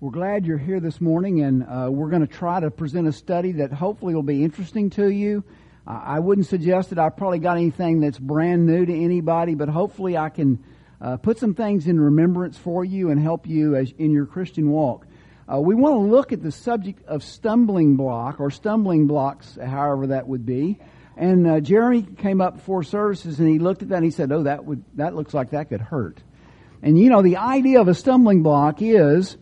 We're glad you're here this morning, and uh, we're going to try to present a study that hopefully will be interesting to you. I wouldn't suggest that I probably got anything that's brand new to anybody, but hopefully I can uh, put some things in remembrance for you and help you as, in your Christian walk. Uh, we want to look at the subject of stumbling block or stumbling blocks, however that would be. And uh, Jeremy came up before services and he looked at that and he said, "Oh, that would that looks like that could hurt." And you know, the idea of a stumbling block is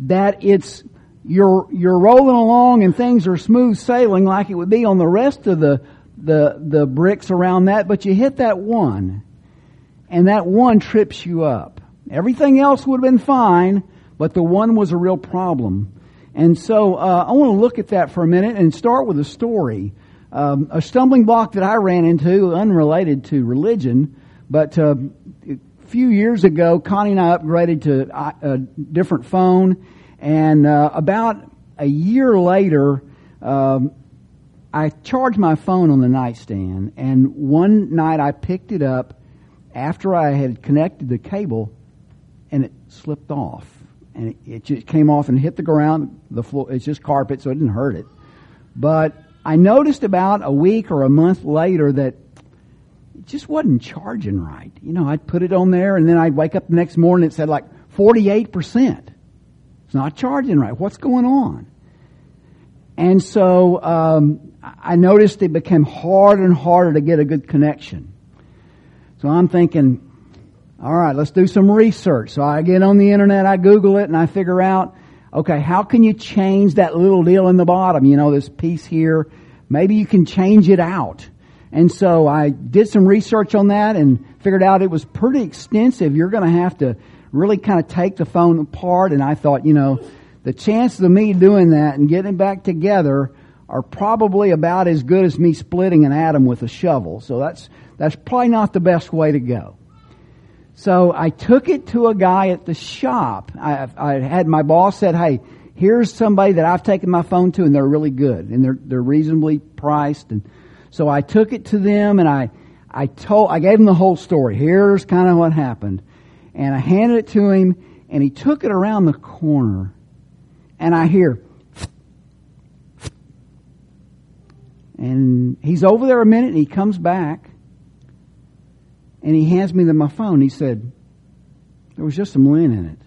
that it's you're you're rolling along and things are smooth sailing like it would be on the rest of the the the bricks around that, but you hit that one, and that one trips you up. Everything else would have been fine, but the one was a real problem. And so uh, I want to look at that for a minute and start with a story. Um, a stumbling block that I ran into, unrelated to religion, but uh, few years ago, Connie and I upgraded to uh, a different phone, and uh, about a year later, um, I charged my phone on the nightstand, and one night I picked it up after I had connected the cable, and it slipped off, and it, it just came off and hit the ground. The floor, it's just carpet, so it didn't hurt it. But I noticed about a week or a month later that just wasn't charging right. You know, I'd put it on there and then I'd wake up the next morning and it said like 48%. It's not charging right. What's going on? And so um, I noticed it became harder and harder to get a good connection. So I'm thinking, all right, let's do some research. So I get on the internet, I Google it, and I figure out, okay, how can you change that little deal in the bottom? You know, this piece here. Maybe you can change it out. And so I did some research on that and figured out it was pretty extensive. You're going to have to really kind of take the phone apart. And I thought, you know, the chances of me doing that and getting it back together are probably about as good as me splitting an atom with a shovel. So that's, that's probably not the best way to go. So I took it to a guy at the shop. I, I had my boss said, hey, here's somebody that I've taken my phone to and they're really good and they're, they're reasonably priced and so I took it to them and I, I told, I gave him the whole story. Here's kind of what happened. And I handed it to him and he took it around the corner and I hear, and he's over there a minute and he comes back and he hands me the, my phone. He said, there was just some lint in it.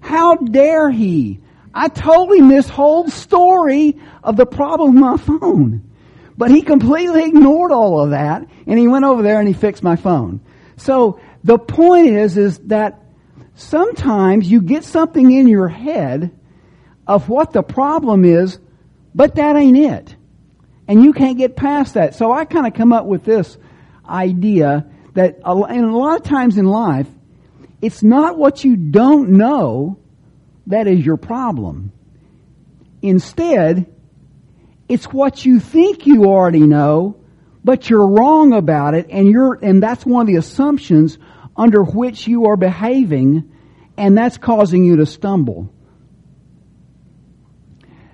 How dare he? I told him this whole story of the problem with my phone. But he completely ignored all of that and he went over there and he fixed my phone. So the point is, is that sometimes you get something in your head of what the problem is, but that ain't it. And you can't get past that. So I kind of come up with this idea that, and a lot of times in life, it's not what you don't know that is your problem. Instead, it's what you think you already know, but you're wrong about it, and you're, and that's one of the assumptions under which you are behaving, and that's causing you to stumble.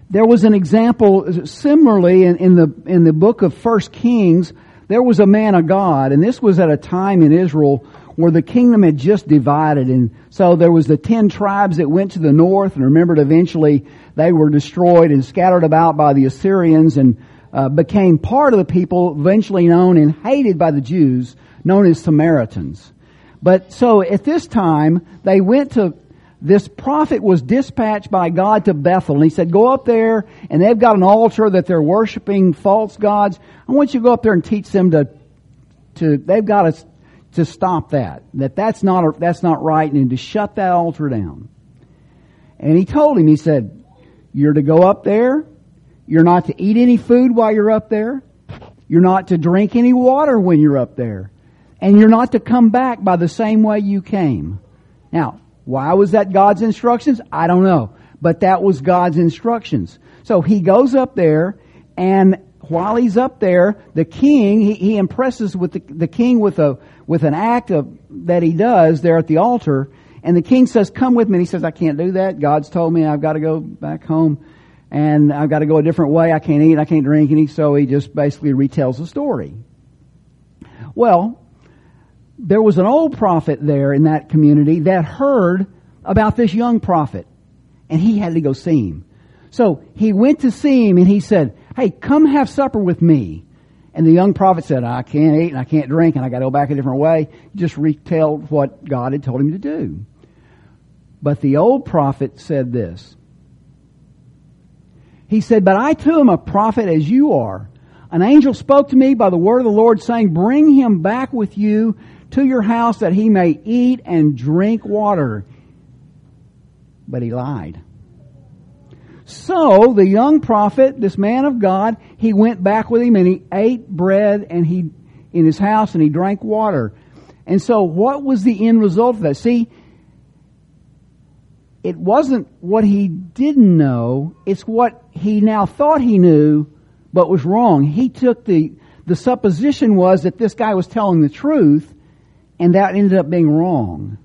There was an example similarly in, in the in the book of First Kings. There was a man of God, and this was at a time in Israel where the kingdom had just divided. And so there was the ten tribes that went to the north and remembered eventually they were destroyed and scattered about by the Assyrians and uh, became part of the people eventually known and hated by the Jews, known as Samaritans. But so at this time, they went to, this prophet was dispatched by God to Bethel and he said, go up there and they've got an altar that they're worshiping false gods. I want you to go up there and teach them to, to, they've got a to stop that. That that's not, that's not right and to shut that altar down. And he told him, he said, you're to go up there. You're not to eat any food while you're up there. You're not to drink any water when you're up there. And you're not to come back by the same way you came. Now, why was that God's instructions? I don't know. But that was God's instructions. So he goes up there and while he's up there, the king, he, he impresses with the, the king with a, with an act of, that he does there at the altar. And the king says, come with me. And he says, I can't do that. God's told me I've got to go back home and I've got to go a different way. I can't eat. I can't drink any. So he just basically retells the story. Well, there was an old prophet there in that community that heard about this young prophet. And he had to go see him. So he went to see him and he said, Hey, come have supper with me. And the young prophet said, I can't eat and I can't drink and I got to go back a different way. Just retailed what God had told him to do. But the old prophet said this. He said, But I too am a prophet as you are. An angel spoke to me by the word of the Lord saying, Bring him back with you to your house that he may eat and drink water. But he lied. So the young prophet, this man of God, he went back with him and he ate bread and he in his house and he drank water. And so what was the end result of that? See, it wasn't what he didn't know, it's what he now thought he knew but was wrong. He took the the supposition was that this guy was telling the truth and that ended up being wrong.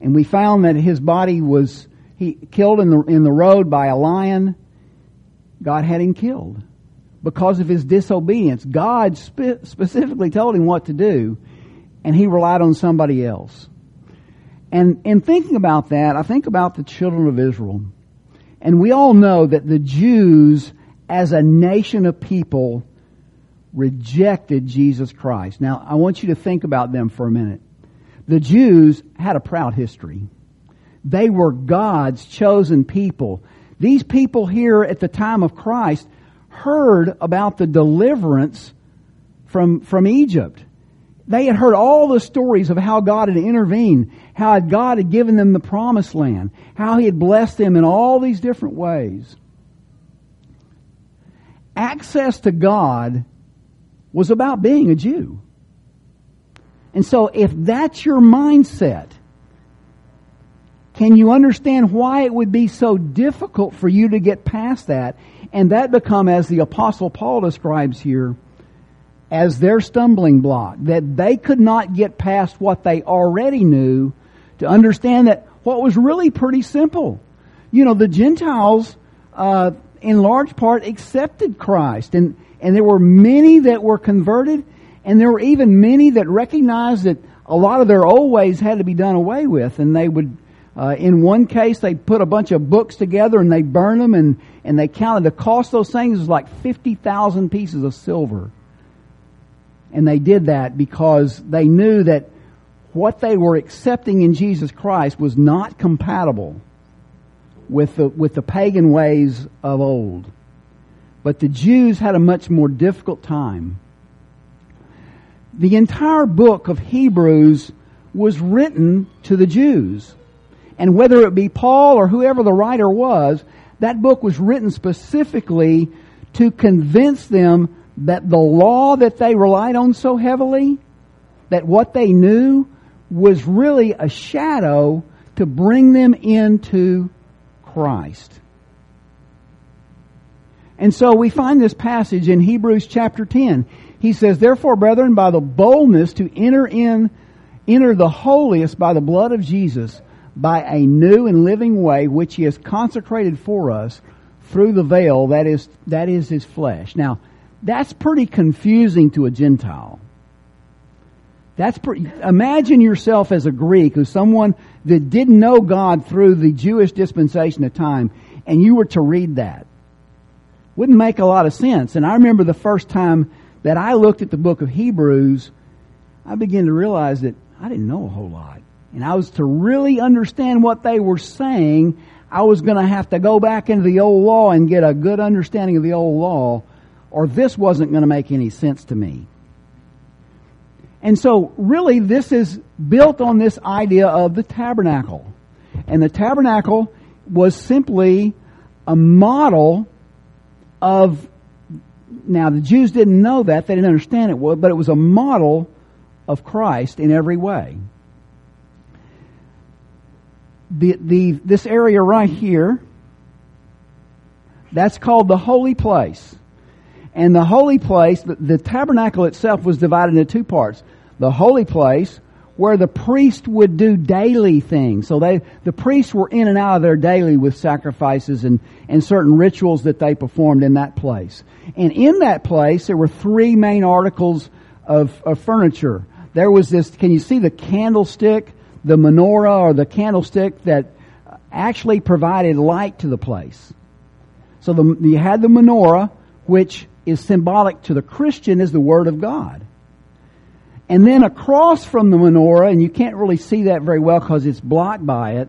And we found that his body was he killed in the in the road by a lion. God had him killed because of his disobedience. God spe- specifically told him what to do, and he relied on somebody else. And in thinking about that, I think about the children of Israel. And we all know that the Jews, as a nation of people, rejected Jesus Christ. Now, I want you to think about them for a minute. The Jews had a proud history. They were God's chosen people. These people here at the time of Christ heard about the deliverance from, from Egypt. They had heard all the stories of how God had intervened, how God had given them the promised land, how He had blessed them in all these different ways. Access to God was about being a Jew. And so if that's your mindset, can you understand why it would be so difficult for you to get past that? And that become, as the apostle Paul describes here, as their stumbling block. That they could not get past what they already knew to understand that what was really pretty simple. You know, the Gentiles, uh, in large part, accepted Christ. And, and there were many that were converted, and there were even many that recognized that a lot of their old ways had to be done away with, and they would uh, in one case, they put a bunch of books together and they burned them, and, and they counted the cost of those things was like 50,000 pieces of silver. And they did that because they knew that what they were accepting in Jesus Christ was not compatible with the, with the pagan ways of old. But the Jews had a much more difficult time. The entire book of Hebrews was written to the Jews. And whether it be Paul or whoever the writer was, that book was written specifically to convince them that the law that they relied on so heavily, that what they knew was really a shadow to bring them into Christ. And so we find this passage in Hebrews chapter 10. He says, Therefore, brethren, by the boldness to enter in, enter the holiest by the blood of Jesus, by a new and living way which he has consecrated for us through the veil that is that is his flesh. Now, that's pretty confusing to a Gentile. That's pretty, imagine yourself as a Greek who's someone that didn't know God through the Jewish dispensation of time, and you were to read that. Wouldn't make a lot of sense. And I remember the first time that I looked at the book of Hebrews, I began to realize that I didn't know a whole lot and I was to really understand what they were saying, I was going to have to go back into the old law and get a good understanding of the old law, or this wasn't going to make any sense to me. And so, really, this is built on this idea of the tabernacle. And the tabernacle was simply a model of, now the Jews didn't know that, they didn't understand it, but it was a model of Christ in every way the, the, this area right here, that's called the holy place. And the holy place, the, the tabernacle itself was divided into two parts. The holy place, where the priest would do daily things. So they, the priests were in and out of there daily with sacrifices and, and certain rituals that they performed in that place. And in that place, there were three main articles of, of furniture. There was this, can you see the candlestick? The menorah or the candlestick that actually provided light to the place. So the, you had the menorah, which is symbolic to the Christian as the Word of God. And then across from the menorah, and you can't really see that very well because it's blocked by it,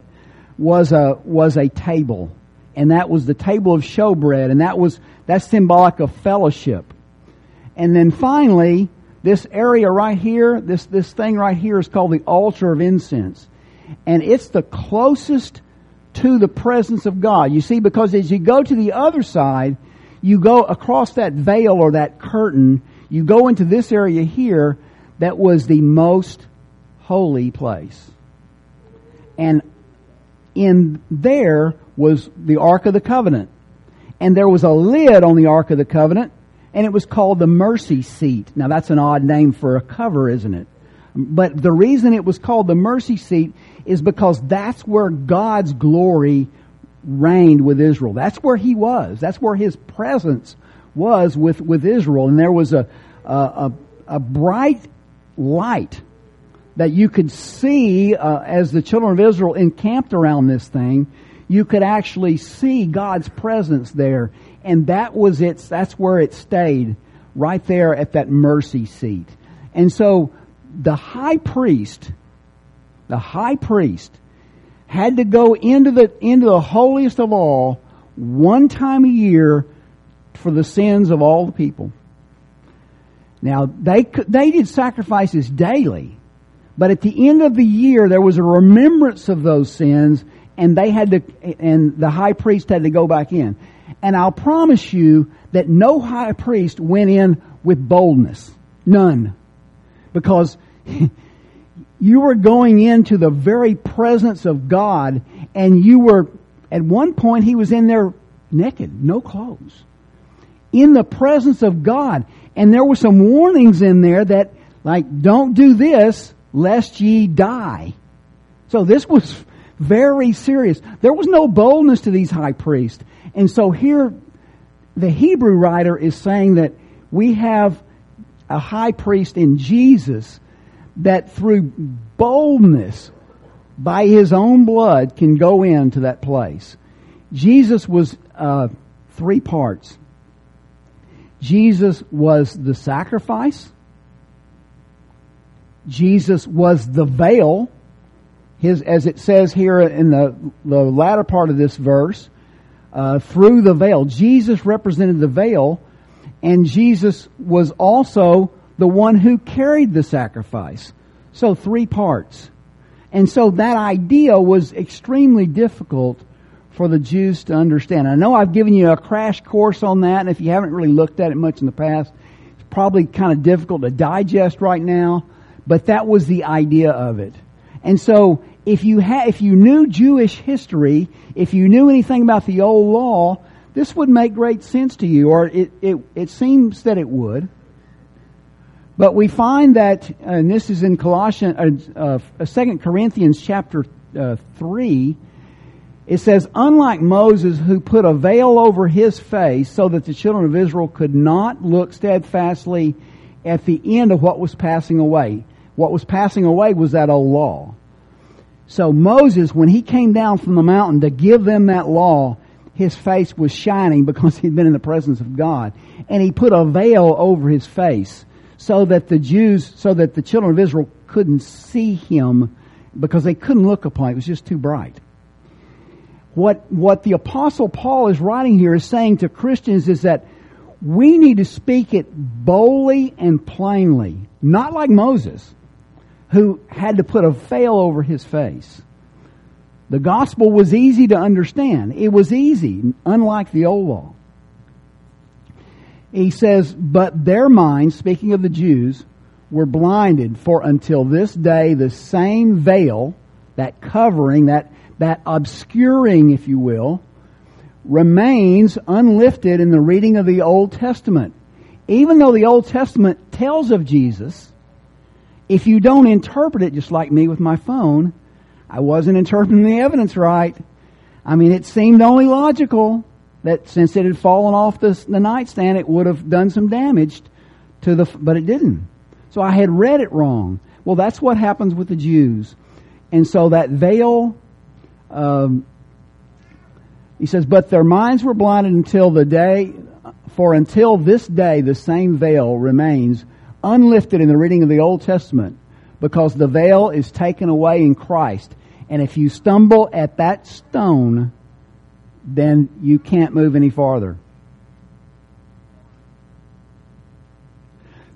was a, was a table. And that was the table of showbread, and that was, that's symbolic of fellowship. And then finally, this area right here, this, this thing right here is called the altar of incense. And it's the closest to the presence of God. You see, because as you go to the other side, you go across that veil or that curtain, you go into this area here that was the most holy place. And in there was the Ark of the Covenant. And there was a lid on the Ark of the Covenant, and it was called the mercy seat. Now that's an odd name for a cover, isn't it? But the reason it was called the mercy seat is because that's where God's glory reigned with Israel. That's where he was. That's where his presence was with, with Israel. And there was a, a, a bright light that you could see uh, as the children of Israel encamped around this thing. You could actually see God's presence there. And that was its, that's where it stayed, right there at that mercy seat. And so the high priest, the high priest, had to go into the, into the holiest of all one time a year for the sins of all the people. Now, they, they did sacrifices daily, but at the end of the year, there was a remembrance of those sins, and they had to, and the high priest had to go back in. And I'll promise you that no high priest went in with boldness. None. Because you were going into the very presence of God, and you were, at one point, he was in there naked, no clothes. In the presence of God. And there were some warnings in there that, like, don't do this lest ye die. So this was very serious. There was no boldness to these high priests. And so here, the Hebrew writer is saying that we have a high priest in Jesus that through boldness by his own blood can go into that place. Jesus was uh, three parts. Jesus was the sacrifice. Jesus was the veil. His, as it says here in the, the latter part of this verse, uh, through the veil. Jesus represented the veil, and Jesus was also the one who carried the sacrifice. So three parts. And so that idea was extremely difficult for the Jews to understand. I know I've given you a crash course on that, and if you haven't really looked at it much in the past, it's probably kind of difficult to digest right now, but that was the idea of it. And so, if you ha- if you knew Jewish history, if you knew anything about the old law, this would make great sense to you, or it, it, it seems that it would. But we find that, and this is in Colossians, uh, uh, 2 Corinthians chapter uh, 3, it says, unlike Moses who put a veil over his face so that the children of Israel could not look steadfastly at the end of what was passing away. What was passing away was that old law. So Moses, when he came down from the mountain to give them that law, his face was shining because he'd been in the presence of God. And he put a veil over his face so that the Jews, so that the children of Israel couldn't see him because they couldn't look upon it. It was just too bright what, what the apostle Paul is writing here is saying to Christians is that we need to speak it boldly and plainly, not like Moses, who had to put a veil over his face. The gospel was easy to understand. It was easy, unlike the old law. He says, but their minds, speaking of the Jews, were blinded, for until this day the same veil, that covering, that that obscuring, if you will, remains unlifted in the reading of the Old Testament. Even though the Old Testament tells of Jesus, if you don't interpret it just like me with my phone, I wasn't interpreting the evidence right. I mean, it seemed only logical that since it had fallen off the, the nightstand, it would have done some damage to the, but it didn't. So I had read it wrong. Well, that's what happens with the Jews And so that veil, um, he says, but their minds were blinded until the day, for until this day the same veil remains unlifted in the reading of the Old Testament because the veil is taken away in Christ. And if you stumble at that stone, then you can't move any farther.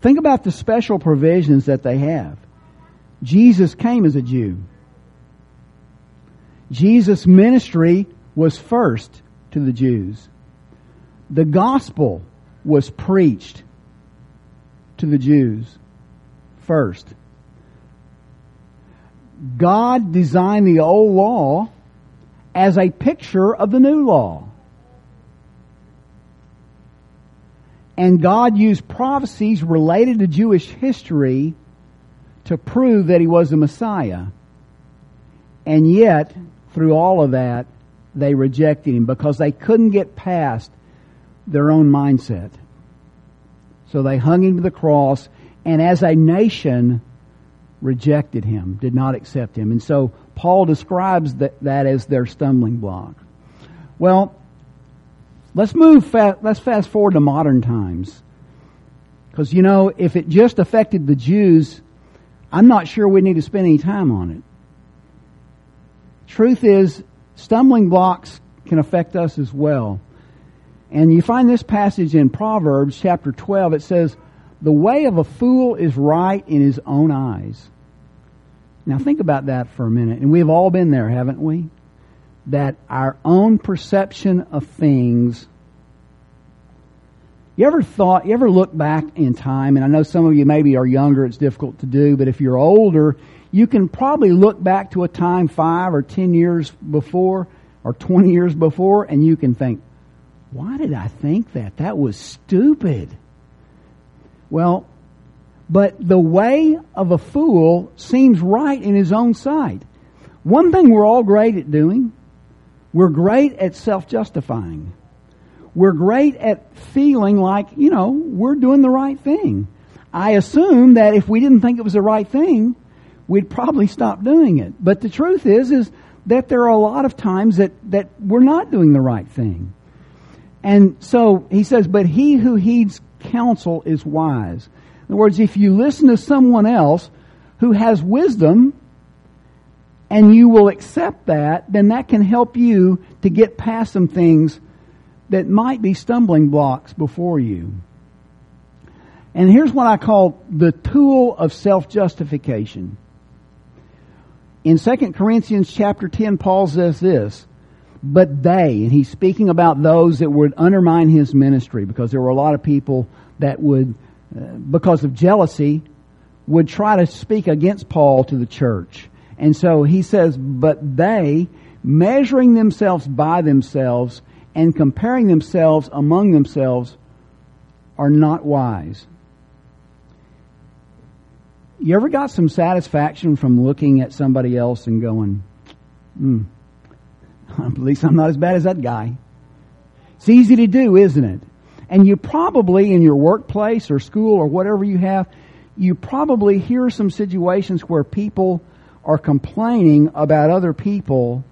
Think about the special provisions that they have. Jesus came as a Jew. Jesus' ministry was first to the Jews. The gospel was preached to the Jews first. God designed the old law as a picture of the new law. And God used prophecies related to Jewish history to prove that he was the Messiah. And yet, through all of that, they rejected him because they couldn't get past their own mindset. So they hung him to the cross, and as a nation, rejected him, did not accept him. And so Paul describes that, that as their stumbling block. Well, let's move, fa- let's fast forward to modern times. Because, you know, if it just affected the Jews, I'm not sure we need to spend any time on it. Truth is, stumbling blocks can affect us as well. And you find this passage in Proverbs chapter 12. It says, The way of a fool is right in his own eyes. Now think about that for a minute. And we've all been there, haven't we? That our own perception of things. You ever thought, you ever look back in time, and I know some of you maybe are younger, it's difficult to do, but if you're older, you can probably look back to a time five or ten years before, or 20 years before, and you can think, why did I think that? That was stupid. Well, but the way of a fool seems right in his own sight. One thing we're all great at doing, we're great at self-justifying. We're great at feeling like, you know, we're doing the right thing. I assume that if we didn't think it was the right thing, we'd probably stop doing it. But the truth is, is that there are a lot of times that, that we're not doing the right thing. And so he says, but he who heeds counsel is wise. In other words, if you listen to someone else who has wisdom and you will accept that, then that can help you to get past some things that might be stumbling blocks before you. And here's what I call the tool of self-justification. In 2 Corinthians chapter 10, Paul says this, but they, and he's speaking about those that would undermine his ministry because there were a lot of people that would because of jealousy, would try to speak against Paul to the church. And so he says, but they, measuring themselves by themselves and comparing themselves among themselves, are not wise. You ever got some satisfaction from looking at somebody else and going, hmm, at least I'm not as bad as that guy? It's easy to do, isn't it? And you probably, in your workplace or school or whatever you have, you probably hear some situations where people are complaining about other people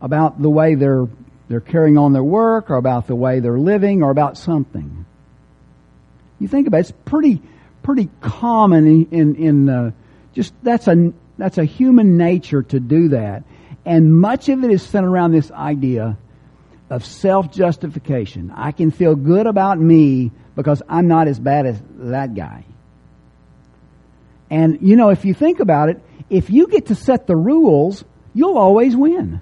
about the way they're they're carrying on their work or about the way they're living or about something. You think about it, it's pretty pretty common in in, uh, just that's a that's a human nature to do that, and much of it is centered around this idea of self-justification. I can feel good about me because I'm not as bad as that guy. And, you know, if you think about it, if you get to set the rules, you'll always win.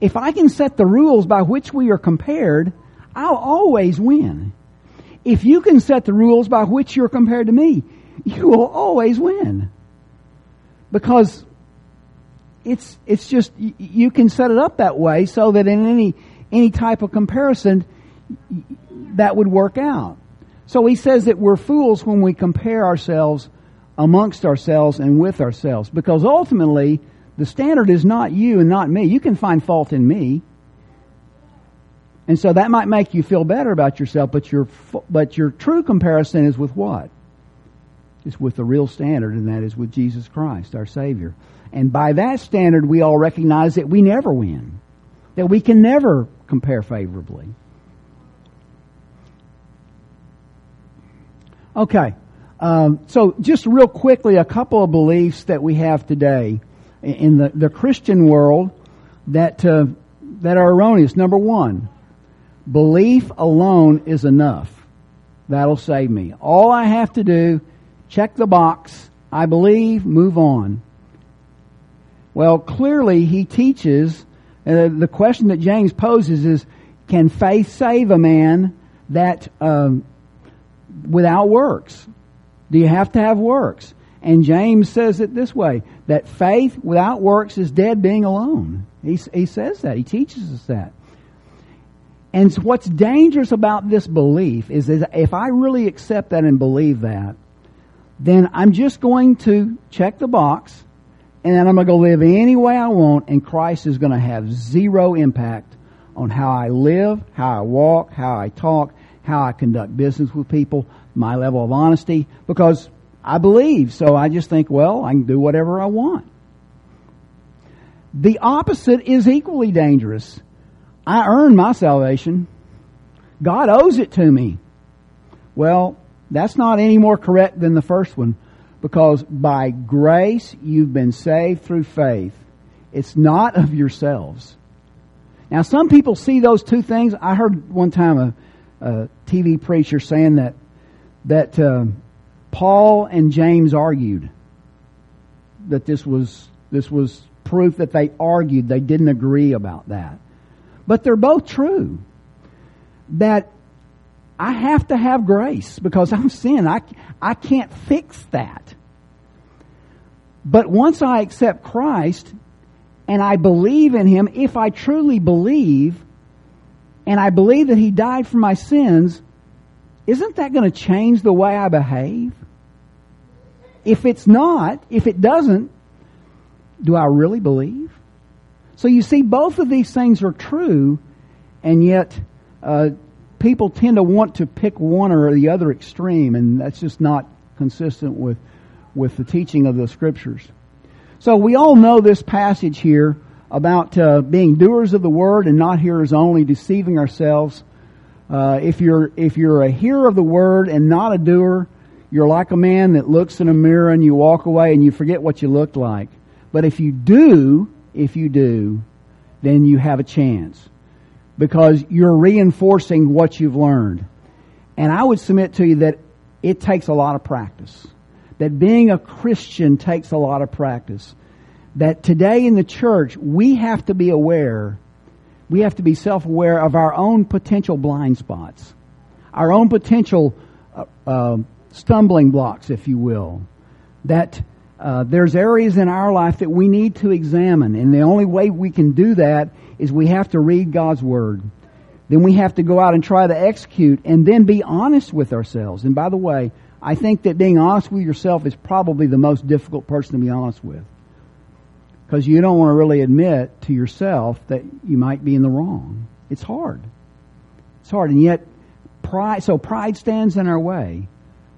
If I can set the rules by which we are compared, I'll always win. If you can set the rules by which you're compared to me, you will always win. Because it's it's just you can set it up that way so that in any any type of comparison that would work out. So he says that we're fools when we compare ourselves amongst ourselves and with ourselves because ultimately the standard is not you and not me. You can find fault in me. And so that might make you feel better about yourself, but your but your true comparison is with what? It's with the real standard, and that is with Jesus Christ, our Savior. And by that standard, we all recognize that we never win, that we can never compare favorably. Okay, um, so just real quickly, a couple of beliefs that we have today in the, the Christian world that uh, that are erroneous. Number one, belief alone is enough. That'll save me. All I have to do, check the box. I believe, move on. Well, clearly he teaches, uh, the question that James poses is, can faith save a man that um, without works? Do you have to have works? And James says it this way, that faith without works is dead being alone. He, he says that. He teaches us that. And so what's dangerous about this belief is that if I really accept that and believe that, then I'm just going to check the box and I'm going to go live any way I want and Christ is going to have zero impact on how I live, how I walk, how I talk, how I conduct business with people, my level of honesty, because I believe. So I just think, well, I can do whatever I want. The opposite is equally dangerous. I earn my salvation. God owes it to me. Well, that's not any more correct than the first one because by grace you've been saved through faith. It's not of yourselves. Now, some people see those two things. I heard one time a, a TV preacher saying that that uh, Paul and James argued that this was this was proof that they argued they didn't agree about that. But they're both true. That I have to have grace because I'm sin. I, I can't fix that. But once I accept Christ and I believe in Him, if I truly believe, and I believe that He died for my sins, isn't that going to change the way I behave? If it's not, if it doesn't, do I really believe? So you see, both of these things are true, and yet uh, people tend to want to pick one or the other extreme, and that's just not consistent with with the teaching of the scriptures. So we all know this passage here about uh, being doers of the word and not hearers only, deceiving ourselves. Uh, if you're if you're a hearer of the word and not a doer, you're like a man that looks in a mirror and you walk away and you forget what you looked like. But if you do, if you do, then you have a chance because you're reinforcing what you've learned. And I would submit to you that it takes a lot of practice. That being a Christian takes a lot of practice. That today in the church, we have to be aware, we have to be self-aware of our own potential blind spots. Our own potential uh, uh, stumbling blocks, if you will. That uh, there's areas in our life that we need to examine, and the only way we can do that is we have to read God's Word. Then we have to go out and try to execute, and then be honest with ourselves. And by the way, I think that being honest with yourself is probably the most difficult person to be honest with. Because you don't want to really admit to yourself that you might be in the wrong. It's hard. It's hard. And yet, pride, so pride stands in our way.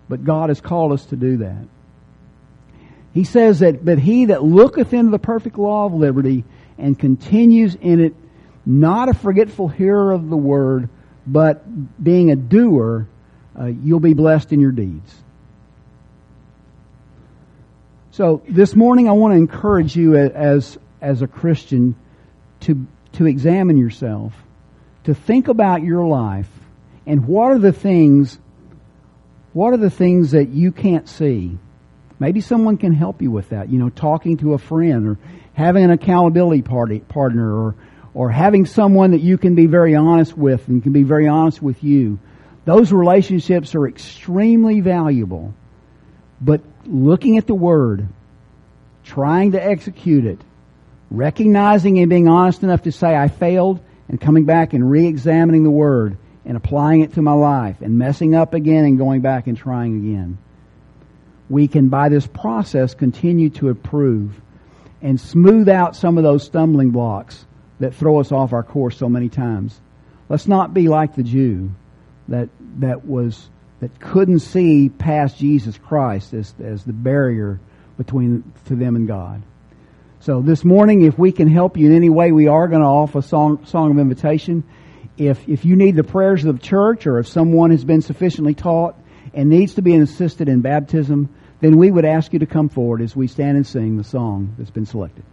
But God has called us to do that. He says that, but he that looketh into the perfect law of liberty and continues in it, not a forgetful hearer of the word, but being a doer, uh, you'll be blessed in your deeds. So this morning I want to encourage you as, as a Christian to, to examine yourself, to think about your life and what are the things, what are the things that you can't see? Maybe someone can help you with that. You know, talking to a friend or having an accountability party, partner or, or having someone that you can be very honest with and can be very honest with you. Those relationships are extremely valuable. But looking at the Word, trying to execute it, recognizing and being honest enough to say I failed and coming back and re-examining the Word and applying it to my life and messing up again and going back and trying again we can, by this process, continue to improve and smooth out some of those stumbling blocks that throw us off our course so many times. Let's not be like the Jew that, that was that couldn't see past Jesus Christ as, as the barrier between to them and God. So this morning, if we can help you in any way, we are going to offer a song, song of invitation. If, if you need the prayers of the church or if someone has been sufficiently taught and needs to be assisted in baptism, then we would ask you to come forward as we stand and sing the song that's been selected.